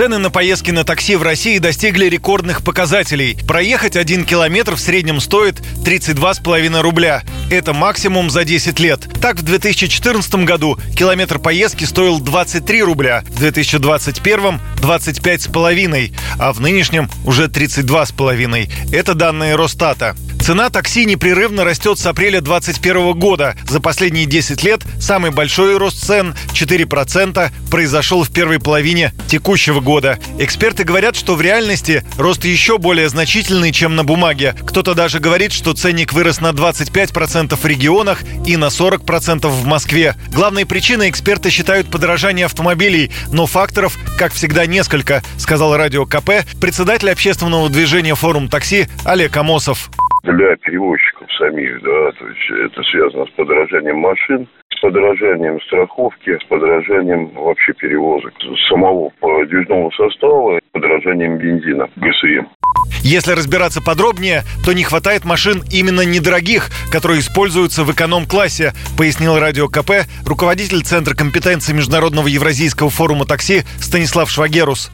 Цены на поездки на такси в России достигли рекордных показателей. Проехать один километр в среднем стоит 32,5 рубля. Это максимум за 10 лет. Так, в 2014 году километр поездки стоил 23 рубля, в 2021 – 25,5, а в нынешнем уже 32,5. Это данные Росстата. Цена такси непрерывно растет с апреля 2021 года. За последние 10 лет самый большой рост цен – 4% произошел в первой половине текущего года. Эксперты говорят, что в реальности рост еще более значительный, чем на бумаге. Кто-то даже говорит, что ценник вырос на 25% в регионах и на 40% в Москве. Главной причиной эксперты считают подорожание автомобилей, но факторов, как всегда, несколько, сказал радио КП председатель общественного движения «Форум такси» Олег Амосов для перевозчиков самих, да, то есть это связано с подорожанием машин, с подорожанием страховки, с подорожанием вообще перевозок самого подвижного состава, подорожанием бензина, ГСМ. Если разбираться подробнее, то не хватает машин именно недорогих, которые используются в эконом-классе, пояснил Радио КП руководитель Центра компетенции Международного Евразийского форума такси Станислав Швагерус.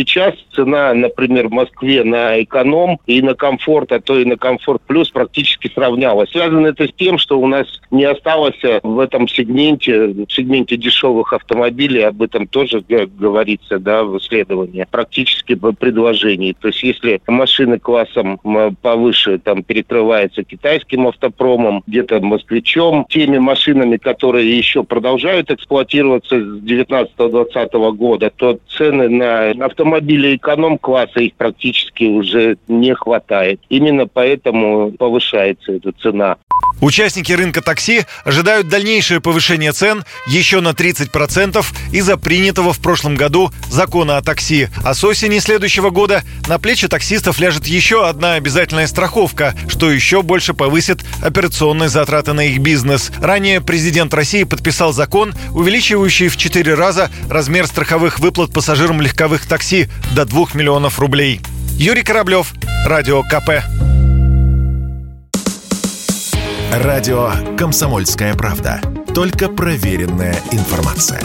Сейчас цена, например, в Москве на эконом и на комфорт, а то и на комфорт плюс практически сравнялась. Связано это с тем, что у нас не осталось в этом сегменте, в сегменте дешевых автомобилей, об этом тоже говорится да, в исследовании, практически по предложении. То есть если машины классом повыше там перекрываются китайским автопромом, где-то москвичом, теми машинами, которые еще продолжают эксплуатироваться с 19-20 года, то цены на автомобили автомобилей эконом-класса их практически уже не хватает. Именно поэтому повышается эта цена. Участники рынка такси ожидают дальнейшее повышение цен еще на 30% из-за принятого в прошлом году закона о такси. А с осени следующего года на плечи таксистов ляжет еще одна обязательная страховка, что еще больше повысит операционные затраты на их бизнес. Ранее президент России подписал закон, увеличивающий в 4 раза размер страховых выплат пассажирам легковых такси до 2 миллионов рублей. Юрий Кораблев, Радио КП. Радио «Комсомольская правда». Только проверенная информация.